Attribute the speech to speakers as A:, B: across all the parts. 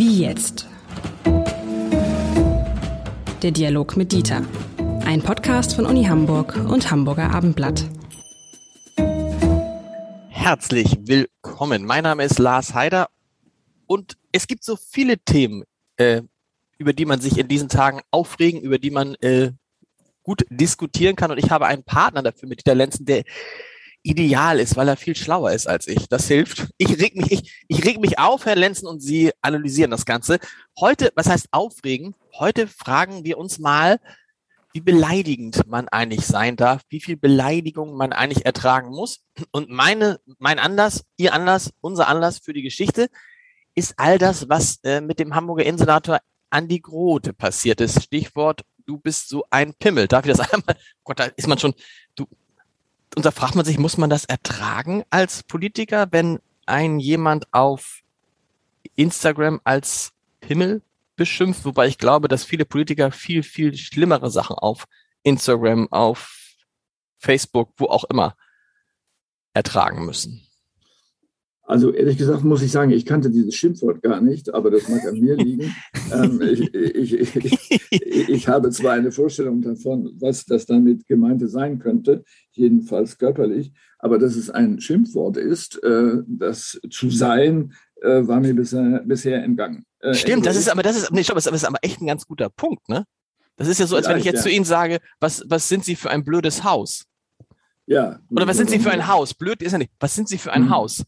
A: Wie jetzt? Der Dialog mit Dieter. Ein Podcast von Uni Hamburg und Hamburger Abendblatt.
B: Herzlich willkommen. Mein Name ist Lars Heider und es gibt so viele Themen, äh, über die man sich in diesen Tagen aufregen, über die man äh, gut diskutieren kann. Und ich habe einen Partner dafür mit Dieter Lenzen, der ideal ist, weil er viel schlauer ist als ich. Das hilft. Ich reg mich, ich, ich reg mich auf, Herr Lenzen, und Sie analysieren das Ganze. Heute, was heißt aufregen? Heute fragen wir uns mal, wie beleidigend man eigentlich sein darf, wie viel Beleidigung man eigentlich ertragen muss. Und meine, mein Anlass, Ihr Anlass, unser Anlass für die Geschichte ist all das, was äh, mit dem Hamburger Innensenator Andi Grote passiert ist. Stichwort, du bist so ein Pimmel. Darf ich das einmal? Gott, da ist man schon, und da fragt man sich, muss man das ertragen als Politiker, wenn ein jemand auf Instagram als Pimmel beschimpft, wobei ich glaube, dass viele Politiker viel, viel schlimmere Sachen auf Instagram, auf Facebook, wo auch immer ertragen müssen.
C: Also ehrlich gesagt muss ich sagen, ich kannte dieses Schimpfwort gar nicht, aber das mag an mir liegen. ähm, ich, ich, ich, ich, habe zwar eine Vorstellung davon, was das damit gemeinte sein könnte, jedenfalls körperlich, aber dass es ein Schimpfwort ist, äh, das zu sein, äh, war mir bisher, bisher entgangen.
B: Äh, Stimmt, das ist aber das ist, nee, stopp, das ist aber echt ein ganz guter Punkt, ne? Das ist ja so, als wenn ich jetzt ja. zu Ihnen sage, was, was sind Sie für ein blödes Haus? Ja. Oder was sind Sie für ein Haus? Blöd ist ja nicht. Was sind Sie für ein mhm. Haus?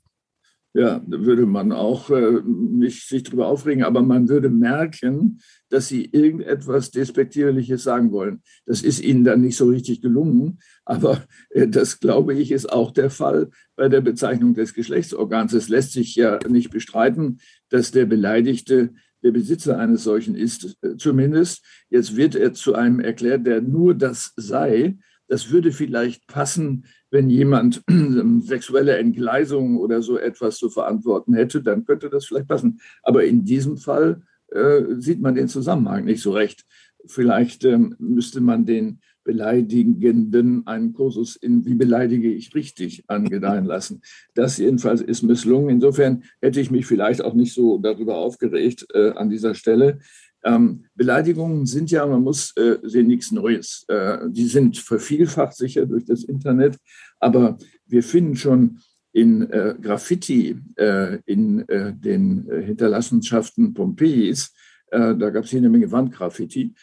C: Ja, da würde man auch äh, nicht sich darüber aufregen, aber man würde merken, dass sie irgendetwas Despektierliches sagen wollen. Das ist ihnen dann nicht so richtig gelungen, aber äh, das glaube ich ist auch der Fall bei der Bezeichnung des Geschlechtsorgans. Es lässt sich ja nicht bestreiten, dass der Beleidigte der Besitzer eines solchen ist, äh, zumindest. Jetzt wird er zu einem erklärt, der nur das sei. Das würde vielleicht passen, wenn jemand sexuelle Entgleisungen oder so etwas zu verantworten hätte, dann könnte das vielleicht passen. Aber in diesem Fall äh, sieht man den Zusammenhang nicht so recht. Vielleicht ähm, müsste man den Beleidigenden einen Kursus in Wie beleidige ich richtig angedeihen lassen. Das jedenfalls ist misslungen. Insofern hätte ich mich vielleicht auch nicht so darüber aufgeregt äh, an dieser Stelle. Ähm, Beleidigungen sind ja, man muss äh, sehen, nichts Neues. Äh, die sind vervielfacht sicher durch das Internet, aber wir finden schon in äh, Graffiti äh, in äh, den äh, Hinterlassenschaften Pompeis, da gab es hier eine Menge Wandgraffiti,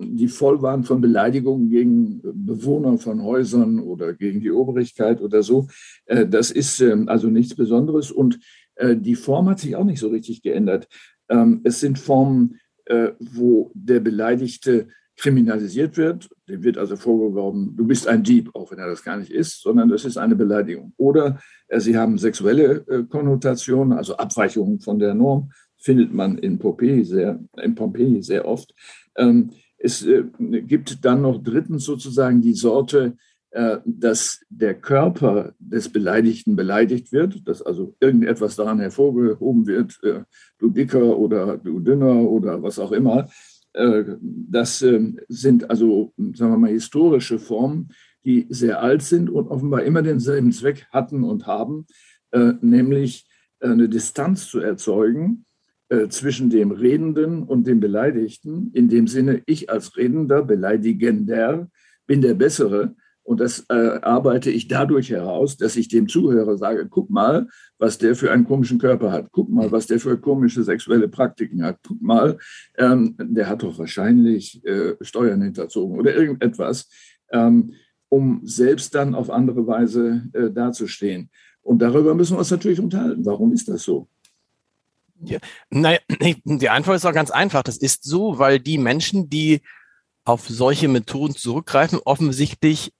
C: die voll waren von Beleidigungen gegen Bewohner von Häusern oder gegen die Obrigkeit oder so. das ist ähm, also nichts Besonderes und die Form hat sich auch nicht so richtig geändert. Ähm, es sind Formen, wo der Beleidigte kriminalisiert wird. Dem wird also vorgeworfen, du bist ein Dieb, auch wenn er das gar nicht ist, sondern das ist eine Beleidigung. Oder äh, sie haben sexuelle äh, Konnotationen, also Abweichungen von der Norm, findet man in Pompeji sehr, in Pompeji sehr oft. Ähm, es äh, gibt dann noch drittens sozusagen die Sorte äh, dass der Körper des Beleidigten beleidigt wird, dass also irgendetwas daran hervorgehoben wird, äh, du dicker oder du dünner oder was auch immer. Äh, das ähm, sind also, sagen wir mal, historische Formen, die sehr alt sind und offenbar immer denselben Zweck hatten und haben, nämlich eine Distanz zu erzeugen zwischen dem Redenden und dem Beleidigten. In dem Sinne, ich als Redender, Beleidigender, bin der Bessere und das äh, arbeite ich dadurch heraus, dass ich dem Zuhörer sage, guck mal, was der für einen komischen Körper hat. Guck mal, was der für komische sexuelle Praktiken hat. Guck mal, ähm, der hat doch wahrscheinlich äh, Steuern hinterzogen oder irgendetwas, ähm, um selbst dann auf andere Weise äh, dazustehen. Und darüber müssen wir uns natürlich unterhalten. Warum ist das so?
B: Ja, naja, die Antwort ist auch ganz einfach. Das ist so, weil die Menschen, die auf solche Methoden zurückgreifen, offensichtlich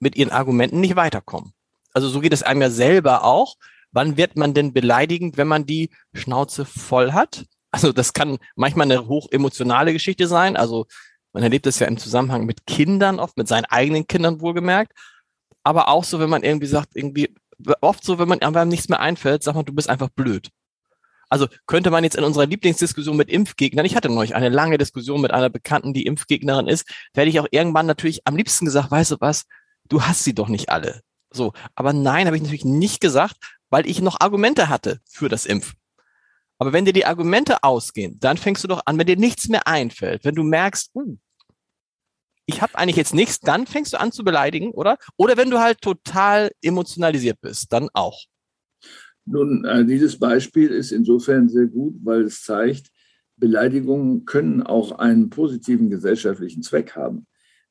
B: mit ihren Argumenten nicht weiterkommen. Also so geht es einem ja selber auch. Wann wird man denn beleidigend, wenn man die Schnauze voll hat? Also das kann manchmal eine hoch emotionale Geschichte sein. Also man erlebt das ja im Zusammenhang mit Kindern oft, mit seinen eigenen Kindern wohlgemerkt. Aber auch so, wenn man irgendwie sagt, irgendwie, oft so, wenn man einem nichts mehr einfällt, sagt man, du bist einfach blöd. Also könnte man jetzt in unserer Lieblingsdiskussion mit Impfgegnern, ich hatte neulich eine lange Diskussion mit einer Bekannten, die Impfgegnerin ist, hätte ich auch irgendwann natürlich am liebsten gesagt, weißt du was, du hast sie doch nicht alle. So, aber nein, habe ich natürlich nicht gesagt, weil ich noch Argumente hatte für das Impfen. Aber wenn dir die Argumente ausgehen, dann fängst du doch an, wenn dir nichts mehr einfällt, wenn du merkst, uh, ich habe eigentlich jetzt nichts, dann fängst du an zu beleidigen, oder? Oder wenn du halt total emotionalisiert bist, dann auch.
C: Nun, äh, dieses Beispiel ist insofern sehr gut, weil es zeigt, Beleidigungen können auch einen positiven gesellschaftlichen Zweck haben.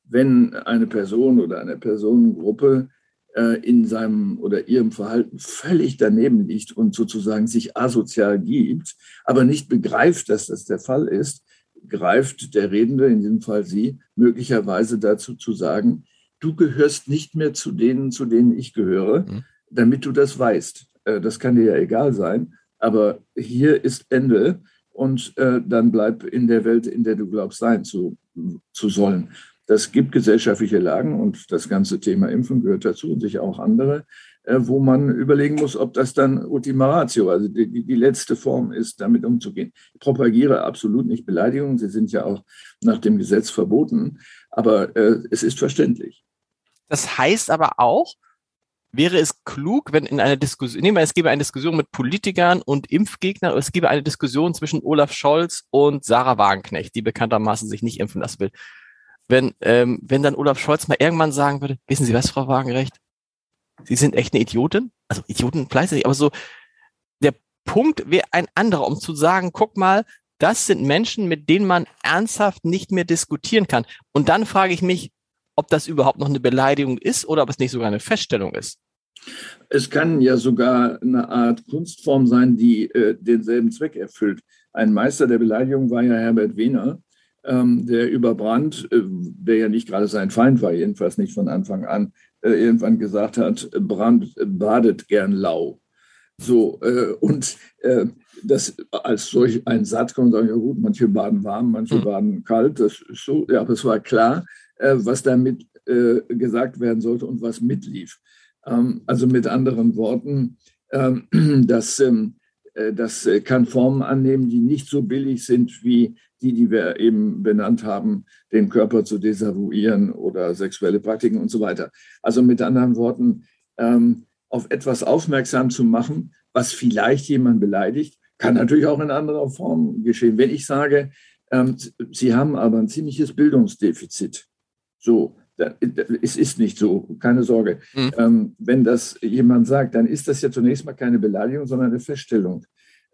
C: Wenn eine Person oder eine Personengruppe äh, in seinem oder ihrem Verhalten völlig daneben liegt und sozusagen sich asozial gibt, aber nicht begreift, dass das der Fall ist, greift der Redende, in diesem Fall Sie, möglicherweise dazu zu sagen, du gehörst nicht mehr zu denen, zu denen ich gehöre, mhm. damit du das weißt. Äh, das kann dir ja egal sein, aber hier ist Ende und äh, dann bleib in der Welt, in der du glaubst sein zu, zu sollen. Das gibt gesellschaftliche Lagen und das ganze Thema Impfen gehört dazu und sicher auch andere, äh, wo man überlegen muss, ob das dann Ultima Ratio, also die, die letzte Form ist, damit umzugehen. Ich propagiere absolut nicht Beleidigungen, sie sind ja auch nach dem Gesetz verboten, aber äh, es ist verständlich.
B: Das heißt aber auch, wäre es klug, wenn in einer Diskussion, nehmen wir, es gäbe eine Diskussion mit Politikern und Impfgegnern, es gäbe eine Diskussion zwischen Olaf Scholz und Sarah Wagenknecht, die bekanntermaßen sich nicht impfen lassen will. Wenn, ähm, wenn dann Olaf Scholz mal irgendwann sagen würde, wissen Sie was, Frau Wagenrecht? Sie sind echt eine Idiotin? Also Idioten fleißig, aber so, der Punkt wäre ein anderer, um zu sagen, guck mal, das sind Menschen, mit denen man ernsthaft nicht mehr diskutieren kann. Und dann frage ich mich, ob das überhaupt noch eine Beleidigung ist oder ob es nicht sogar eine Feststellung ist.
C: Es kann ja sogar eine Art Kunstform sein, die äh, denselben Zweck erfüllt. Ein Meister der Beleidigung war ja Herbert Wehner, ähm, der über Brandt, äh, der ja nicht gerade sein Feind war, jedenfalls nicht von Anfang an, äh, irgendwann gesagt hat, Brandt badet gern lau. So, äh, und äh, das als solch ein Satz kann man sagen, ja gut, manche baden warm, manche hm. baden kalt, das ist so, ja, aber es war klar, äh, was damit äh, gesagt werden sollte und was mitlief. Ähm, also mit anderen Worten, ähm, das, ähm, äh, das kann Formen annehmen, die nicht so billig sind wie die, die wir eben benannt haben, den Körper zu desavouieren oder sexuelle Praktiken und so weiter. Also mit anderen Worten, auf etwas aufmerksam zu machen, was vielleicht jemand beleidigt, kann natürlich auch in anderer Form geschehen. Wenn ich sage, Sie haben aber ein ziemliches Bildungsdefizit, so, es ist nicht so, keine Sorge. Mhm. Ähm, wenn das jemand sagt, dann ist das ja zunächst mal keine Beleidigung, sondern eine Feststellung.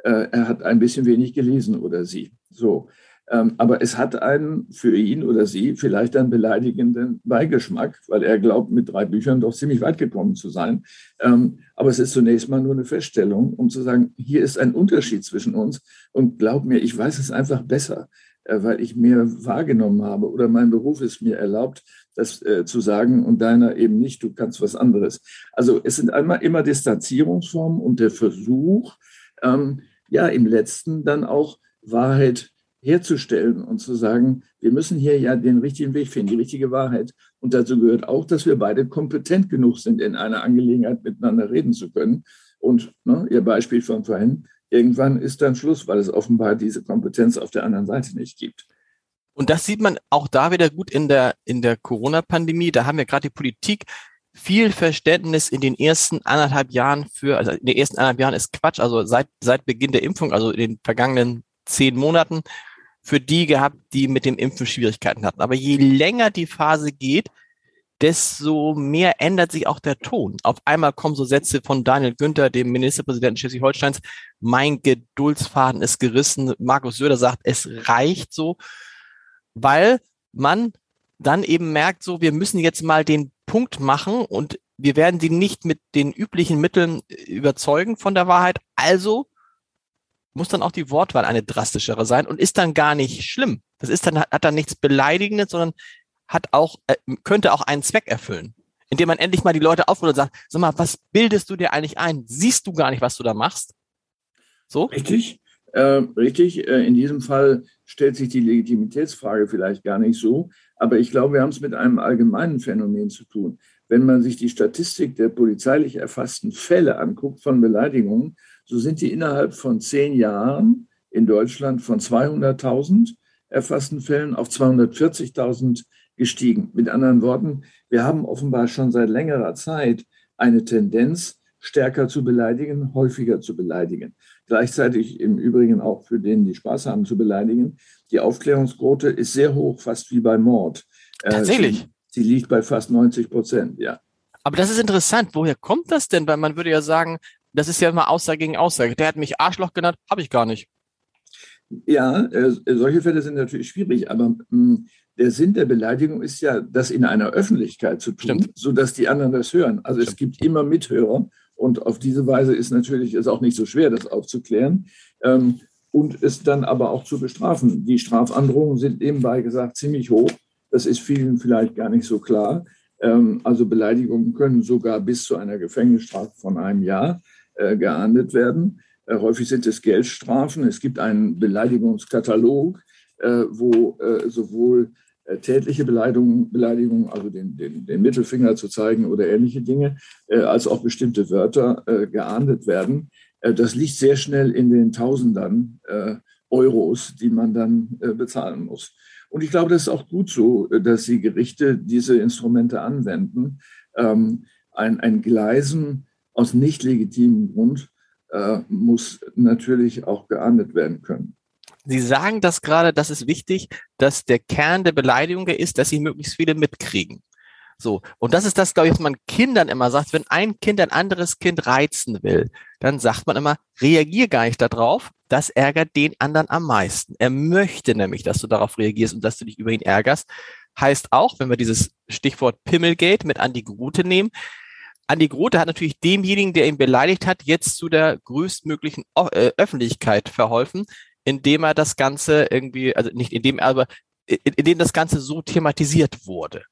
C: Äh, er hat ein bisschen wenig gelesen oder sie. So. Ähm, aber es hat einen für ihn oder sie vielleicht einen beleidigenden Beigeschmack, weil er glaubt, mit drei Büchern doch ziemlich weit gekommen zu sein. Ähm, aber es ist zunächst mal nur eine Feststellung, um zu sagen, hier ist ein Unterschied zwischen uns und glaub mir, ich weiß es einfach besser. Äh, weil ich mehr wahrgenommen habe oder mein Beruf ist mir erlaubt, das äh, zu sagen und deiner eben nicht, du kannst was anderes. Also es sind einmal immer Distanzierungsformen und der Versuch, ähm, ja, im letzten dann auch Wahrheit herzustellen und zu sagen, wir müssen hier ja den richtigen Weg finden, die richtige Wahrheit. Und dazu gehört auch, dass wir beide kompetent genug sind, in einer Angelegenheit miteinander reden zu können. Und ne, Ihr Beispiel von vorhin, irgendwann ist dann Schluss, weil es offenbar diese Kompetenz auf der anderen Seite nicht gibt.
B: Und das sieht man auch da wieder gut in der, in der Corona-Pandemie. Da haben wir gerade die Politik viel Verständnis in den ersten anderthalb Jahren für, also in den ersten anderthalb Jahren ist Quatsch, also seit, seit Beginn der Impfung, also in den vergangenen zehn Monaten, für die gehabt, die mit dem Impfen Schwierigkeiten hatten. Aber je länger die Phase geht, desto mehr ändert sich auch der Ton. Auf einmal kommen so Sätze von Daniel Günther, dem Ministerpräsidenten Schleswig-Holsteins, mein Geduldsfaden ist gerissen. Markus Söder sagt, es reicht so, weil man dann eben merkt, so, wir müssen jetzt mal den Punkt machen und wir werden sie nicht mit den üblichen Mitteln überzeugen von der Wahrheit. Also muss dann auch die Wortwahl eine drastischere sein und ist dann gar nicht schlimm. Das ist dann, hat dann nichts Beleidigendes, sondern hat auch, äh, könnte auch einen Zweck erfüllen. Indem man endlich mal die Leute aufruft und sagt, sag mal, was bildest du dir eigentlich ein? Siehst du gar nicht, was du da machst?
C: So? Richtig, äh, richtig. Äh, in diesem Fall stellt sich die Legitimitätsfrage vielleicht gar nicht so. Aber ich glaube, wir haben es mit einem allgemeinen Phänomen zu tun. Wenn man sich die Statistik der polizeilich erfassten Fälle anguckt von Beleidigungen, so sind die innerhalb von zehn Jahren in Deutschland von 200.000 erfassten Fällen auf 240.000 gestiegen. Mit anderen Worten, wir haben offenbar schon seit längerer Zeit eine Tendenz, stärker zu beleidigen, häufiger zu beleidigen. Gleichzeitig im Übrigen auch für den, die Spaß haben, zu beleidigen. Die Aufklärungsquote ist sehr hoch, fast wie bei Mord.
B: Äh, Tatsächlich?
C: Sie, sie liegt bei fast 90 Prozent, ja.
B: Aber das ist interessant. Woher kommt das denn? Weil man würde ja sagen, das ist ja immer Aussage gegen Aussage. Der hat mich Arschloch genannt, habe ich gar nicht.
C: Ja, äh, solche Fälle sind natürlich schwierig, aber mh, hm, der Sinn der Beleidigung ist ja, das in einer Öffentlichkeit zu tun, Stimmt. sodass die anderen das hören. Also Stimmt. es gibt immer Mithörer und auf diese Weise ist natürlich es auch nicht so schwer, das aufzuklären ähm, und es dann aber auch zu bestrafen. Die Strafandrohungen sind nebenbei gesagt ziemlich hoch. Das ist vielen vielleicht gar nicht so klar. Ähm, also Beleidigungen können sogar bis zu einer Gefängnisstrafe von einem Jahr äh, geahndet werden. Äh, häufig sind es Geldstrafen. Es gibt einen Beleidigungskatalog, äh, wo äh, sowohl tätliche Beleidigungen, Beleidigung, also den, den, den, Mittelfinger zu zeigen oder ähnliche Dinge, als auch bestimmte Wörter geahndet werden. Das liegt sehr schnell in den Tausendern Euros, die man dann bezahlen muss. Und ich glaube, das ist auch gut so, dass die Gerichte diese Instrumente anwenden. Ähm, ein, ein Gleisen aus nicht legitimem Grund muss natürlich auch geahndet werden können.
B: Sie sagen das gerade, das ist wichtig, dass der Kern der Beleidigung ist, dass sie möglichst viele mitkriegen. So. Und das ist das, glaube ich, was man Kindern immer sagt. Wenn ein Kind ein anderes Kind reizen will, dann sagt man immer, reagier gar nicht darauf. Das ärgert den anderen am meisten. Er möchte nämlich, dass du darauf reagierst und dass du dich über ihn ärgerst. Heißt auch, wenn wir dieses Stichwort Pimmelgate mit Andi Grute nehmen, Andi Grote hat natürlich demjenigen, der ihn beleidigt hat, jetzt zu der größtmöglichen äh, Öffentlichkeit verholfen, indem er das Ganze irgendwie, also nicht indem er, aber indem das Ganze so thematisiert wurde.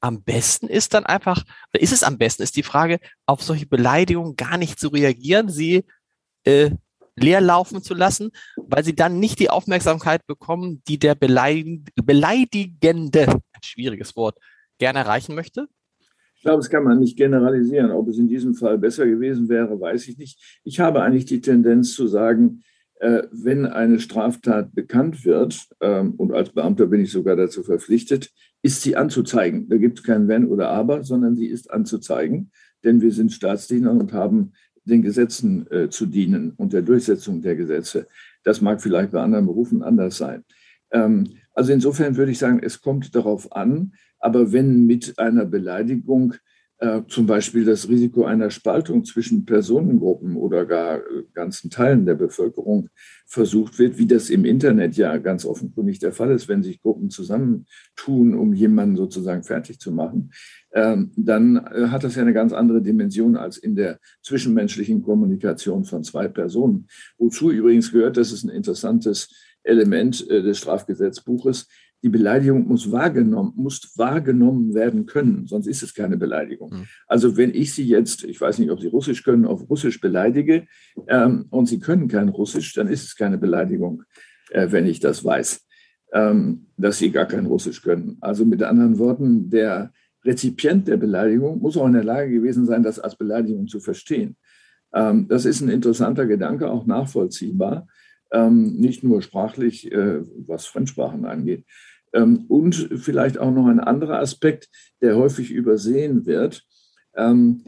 B: Am besten ist dann einfach, oder ist es am besten, ist die Frage, auf solche Beleidigungen gar nicht zu reagieren, sie äh, leer laufen zu lassen, weil sie dann nicht die Aufmerksamkeit bekommen, die der Beleidig Beleidigende, ein schwieriges Wort, gerne erreichen möchte?
C: Ich glaube, das kann man nicht generalisieren. Ob es in diesem Fall besser gewesen wäre, weiß ich nicht. Ich habe eigentlich die Tendenz zu sagen, äh, wenn eine Straftat bekannt wird, ähm, und als Beamter bin ich sogar dazu verpflichtet, ist sie anzuzeigen. Da gibt es kein Wenn oder Aber, sondern sie ist anzuzeigen, denn wir sind Staatsdiener und haben den Gesetzen äh, zu dienen und der Durchsetzung der Gesetze. Das mag vielleicht bei anderen Berufen anders sein. Ähm, also insofern würde ich sagen, es kommt darauf an, aber wenn mit einer Beleidigung äh, zum Beispiel das Risiko einer Spaltung zwischen Personengruppen oder gar äh, ganzen Teilen der Bevölkerung versucht wird, wie das im Internet ja ganz offenkundig der Fall ist, wenn sich Gruppen zusammentun, um jemanden sozusagen fertig zu machen, ähm, dann äh, hat das ja eine ganz andere Dimension als in der zwischenmenschlichen Kommunikation von zwei Personen. Wozu übrigens gehört, das ist ein interessantes Element des Strafgesetzbuches, die Beleidigung muss wahrgenommen, muss wahrgenommen werden können, sonst ist es keine Beleidigung. Mhm. Also wenn ich Sie jetzt, ich weiß nicht, ob Sie Russisch können, auf Russisch beleidige ähm, und Sie können kein Russisch, dann ist es keine Beleidigung, äh, wenn ich das weiß, ähm, dass Sie gar kein Russisch können. Also mit anderen Worten, der Rezipient der Beleidigung muss auch in der Lage gewesen sein, das als Beleidigung zu verstehen. Ähm, das ist ein interessanter Gedanke, auch nachvollziehbar. Ähm, nicht nur sprachlich, äh, was Fremdsprachen angeht. Ähm, und vielleicht auch noch ein anderer Aspekt, der häufig übersehen wird. Ähm,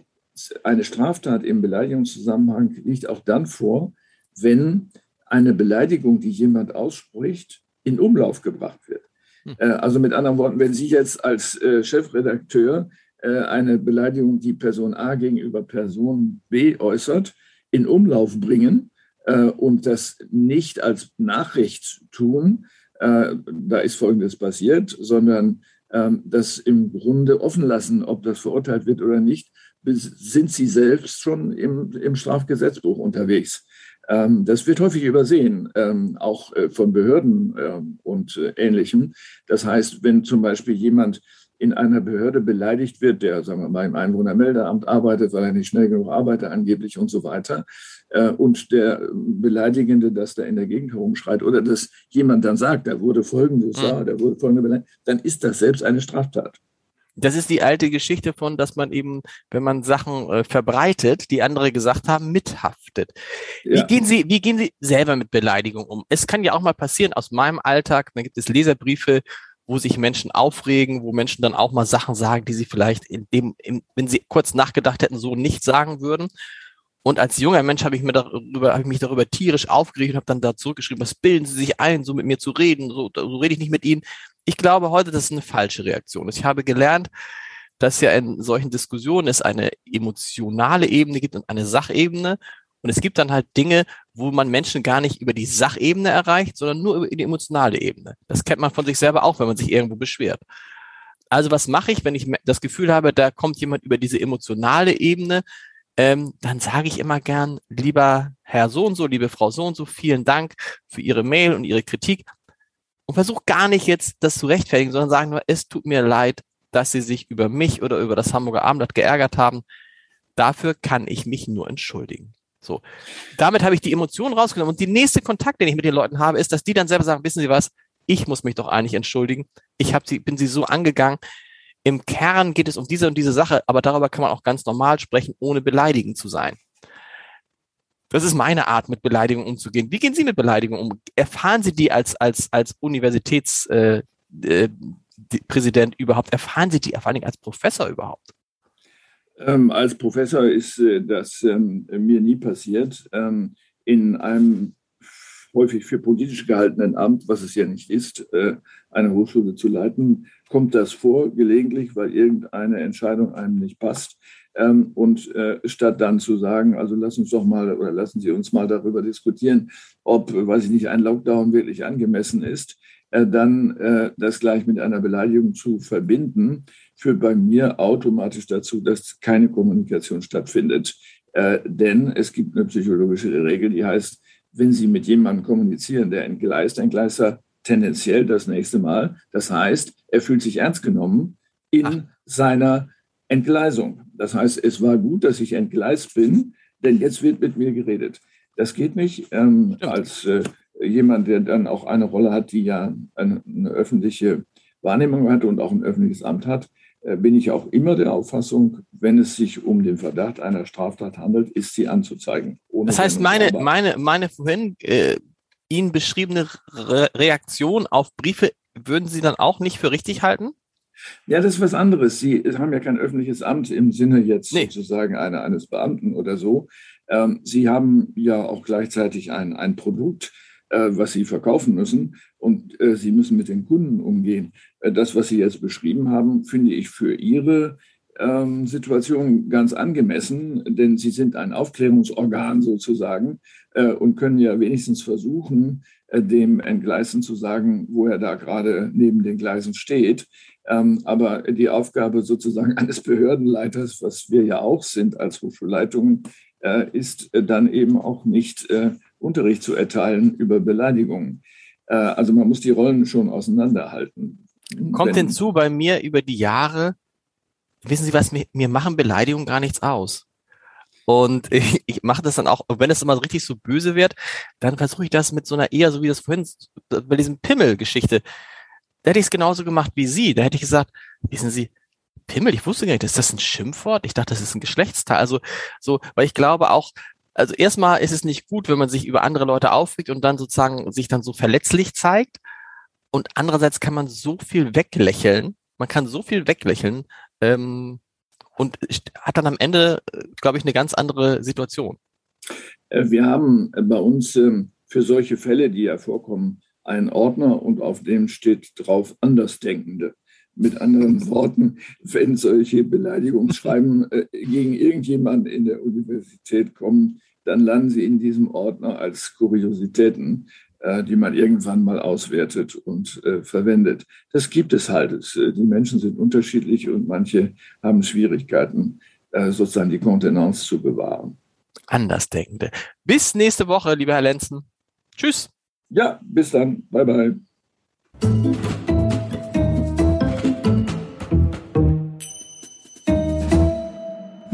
C: eine Straftat im Beleidigungszusammenhang liegt auch dann vor, wenn eine Beleidigung, die jemand ausspricht, in Umlauf gebracht wird. Hm. Äh, also mit anderen Worten, wenn Sie jetzt als äh, Chefredakteur äh, eine Beleidigung, die Person A gegenüber Person B äußert, in Umlauf bringen und das nicht als Nachricht tun, äh, da ist Folgendes passiert, sondern ähm, das im Grunde offen lassen, ob das verurteilt wird oder nicht, sind sie selbst schon im, im Strafgesetzbuch unterwegs. Ähm, das wird häufig übersehen, ähm, auch äh, von Behörden äh, und äh, Ähnlichem. Das heißt, wenn zum Beispiel jemand in einer Behörde beleidigt wird, der, sagen wir mal, im Einwohnermeldeamt arbeitet, weil er nicht schnell genug arbeitet, angeblich und so weiter, äh, und der Beleidigende, das da in der Gegend herumschreit, oder dass jemand dann sagt, da wurde folgendes, mhm. da, da wurde folgende beleidigt, dann ist das selbst eine Straftat.
B: Das ist die alte Geschichte von, dass man eben, wenn man Sachen äh, verbreitet, die andere gesagt haben, mithaftet. Ja. Wie gehen Sie, wie gehen Sie selber mit Beleidigung um? Es kann ja auch mal passieren aus meinem Alltag, da gibt es Leserbriefe, wo sich Menschen aufregen, wo Menschen dann auch mal Sachen sagen, die sie vielleicht in dem, in, wenn sie kurz nachgedacht hätten, so nicht sagen würden. Und als junger Mensch habe ich, mir darüber, habe ich mich darüber tierisch aufgeregt und habe dann da zurückgeschrieben, was bilden Sie sich ein, so mit mir zu reden, so, so rede ich nicht mit Ihnen. Ich glaube heute, das ist eine falsche Reaktion. Ich habe gelernt, dass ja in solchen Diskussionen es eine emotionale Ebene gibt und eine Sachebene. Und es gibt dann halt Dinge, wo man Menschen gar nicht über die Sachebene erreicht, sondern nur über die emotionale Ebene. Das kennt man von sich selber auch, wenn man sich irgendwo beschwert. Also was mache ich, wenn ich das Gefühl habe, da kommt jemand über diese emotionale Ebene, ähm, dann sage ich immer gern, lieber Herr so und so, liebe Frau so und so, vielen Dank für Ihre Mail und Ihre Kritik. Und versuche gar nicht jetzt das zu rechtfertigen, sondern sagen nur, es tut mir leid, dass Sie sich über mich oder über das Hamburger Abendblatt geärgert haben. Dafür kann ich mich nur entschuldigen. So. Damit habe ich die Emotionen rausgenommen. Und die nächste Kontakt, den ich mit den Leuten habe, ist, dass die dann selber sagen, wissen Sie was? Ich muss mich doch eigentlich entschuldigen. Ich habe sie, bin sie so angegangen. Im Kern geht es um diese und diese Sache, aber darüber kann man auch ganz normal sprechen, ohne beleidigend zu sein. Das ist meine Art, mit Beleidigung umzugehen. Wie gehen Sie mit Beleidigung um? Erfahren Sie die als, als, als Universitätspräsident äh, äh, überhaupt? Erfahren Sie die vor allen Dingen als Professor überhaupt?
C: Ähm, als Professor ist äh, das ähm, mir nie passiert. Ähm, in einem häufig für politisch gehaltenen Amt, was es ja nicht ist, äh, eine Hochschule zu leiten, kommt das vor, gelegentlich, weil irgendeine Entscheidung einem nicht passt. Ähm, und äh, statt dann zu sagen, also lass uns doch mal oder lassen Sie uns mal darüber diskutieren, ob, weiß ich nicht, ein Lockdown wirklich angemessen ist, dann äh, das gleich mit einer Beleidigung zu verbinden, führt bei mir automatisch dazu, dass keine Kommunikation stattfindet. Äh, denn es gibt eine psychologische Regel, die heißt, wenn Sie mit jemandem kommunizieren, der entgleist, entgleist er tendenziell das nächste Mal. Das heißt, er fühlt sich ernst genommen in Ach. seiner Entgleisung. Das heißt, es war gut, dass ich entgleist bin, denn jetzt wird mit mir geredet. Das geht nicht. Ähm, als äh, jemand, der dann auch eine Rolle hat, die ja eine, eine öffentliche Wahrnehmung hat und auch ein öffentliches Amt hat, äh, bin ich auch immer der Auffassung, wenn es sich um den Verdacht einer Straftat handelt, ist sie anzuzeigen.
B: das heißt, meine, meine, meine vorhin äh, Ihnen beschriebene Re Reaktion auf Briefe würden Sie dann auch nicht für richtig halten?
C: Ja, das ist was anderes. Sie haben ja kein öffentliches Amt im Sinne jetzt nee. sozusagen eine, eines Beamten oder so. Ähm, Sie haben ja auch gleichzeitig ein, ein Produkt, was Sie verkaufen müssen und äh, Sie müssen mit den Kunden umgehen. Äh, das, was Sie jetzt beschrieben haben, finde ich für Ihre ähm, Situation ganz angemessen, denn Sie sind ein Aufklärungsorgan sozusagen äh, und können ja wenigstens versuchen, äh, dem Entgleisen zu sagen, wo er da gerade neben den Gleisen steht. Ähm, aber die Aufgabe sozusagen eines Behördenleiters, was wir ja auch sind als Hochschulleitungen, äh, ist dann eben auch nicht Unterricht zu erteilen über Beleidigungen. also man muss die Rollen schon auseinanderhalten.
B: Kommt hinzu bei mir über die Jahre, wissen Sie was, mir, mir machen Beleidigungen gar nichts aus. Und ich, ich mache das dann auch, wenn es immer richtig so böse wird, dann versuche ich das mit so einer eher, so wie das vorhin, bei diesem Pimmel-Geschichte. Da hätte ich es genauso gemacht wie Sie. Da hätte ich gesagt, wissen Sie, Pimmel, ich wusste gar nicht, ist das ein Schimpfwort? Ich dachte, das ist ein Geschlechtsteil. Also so, weil ich glaube auch, also erstmal ist es nicht gut, wenn man sich über andere Leute aufregt und dann sozusagen sich dann so verletzlich zeigt. Und andererseits kann man so viel weglächeln. Man kann so viel weglächeln ähm, und hat dann am Ende, glaube ich, eine ganz andere Situation.
C: Äh, wir haben bei uns ähm, für solche Fälle, die ja vorkommen, einen Ordner und auf dem steht drauf Andersdenkende. Mit anderen Worten, wenn solche Beleidigungsschreiben äh, gegen irgendjemanden in der Universität kommen, dann landen sie in diesem Ordner als Kuriositäten. Äh, die man irgendwann mal auswertet und äh, verwendet. Das gibt es halt. Äh, die Menschen sind unterschiedlich und manche haben Schwierigkeiten, sozusagen die Kontenance zu bewahren.
B: Andersdenkende. Bis nächste Woche, lieber Herr Lenzen. Tschüss.
C: Ja, bis dann. Bye, bye.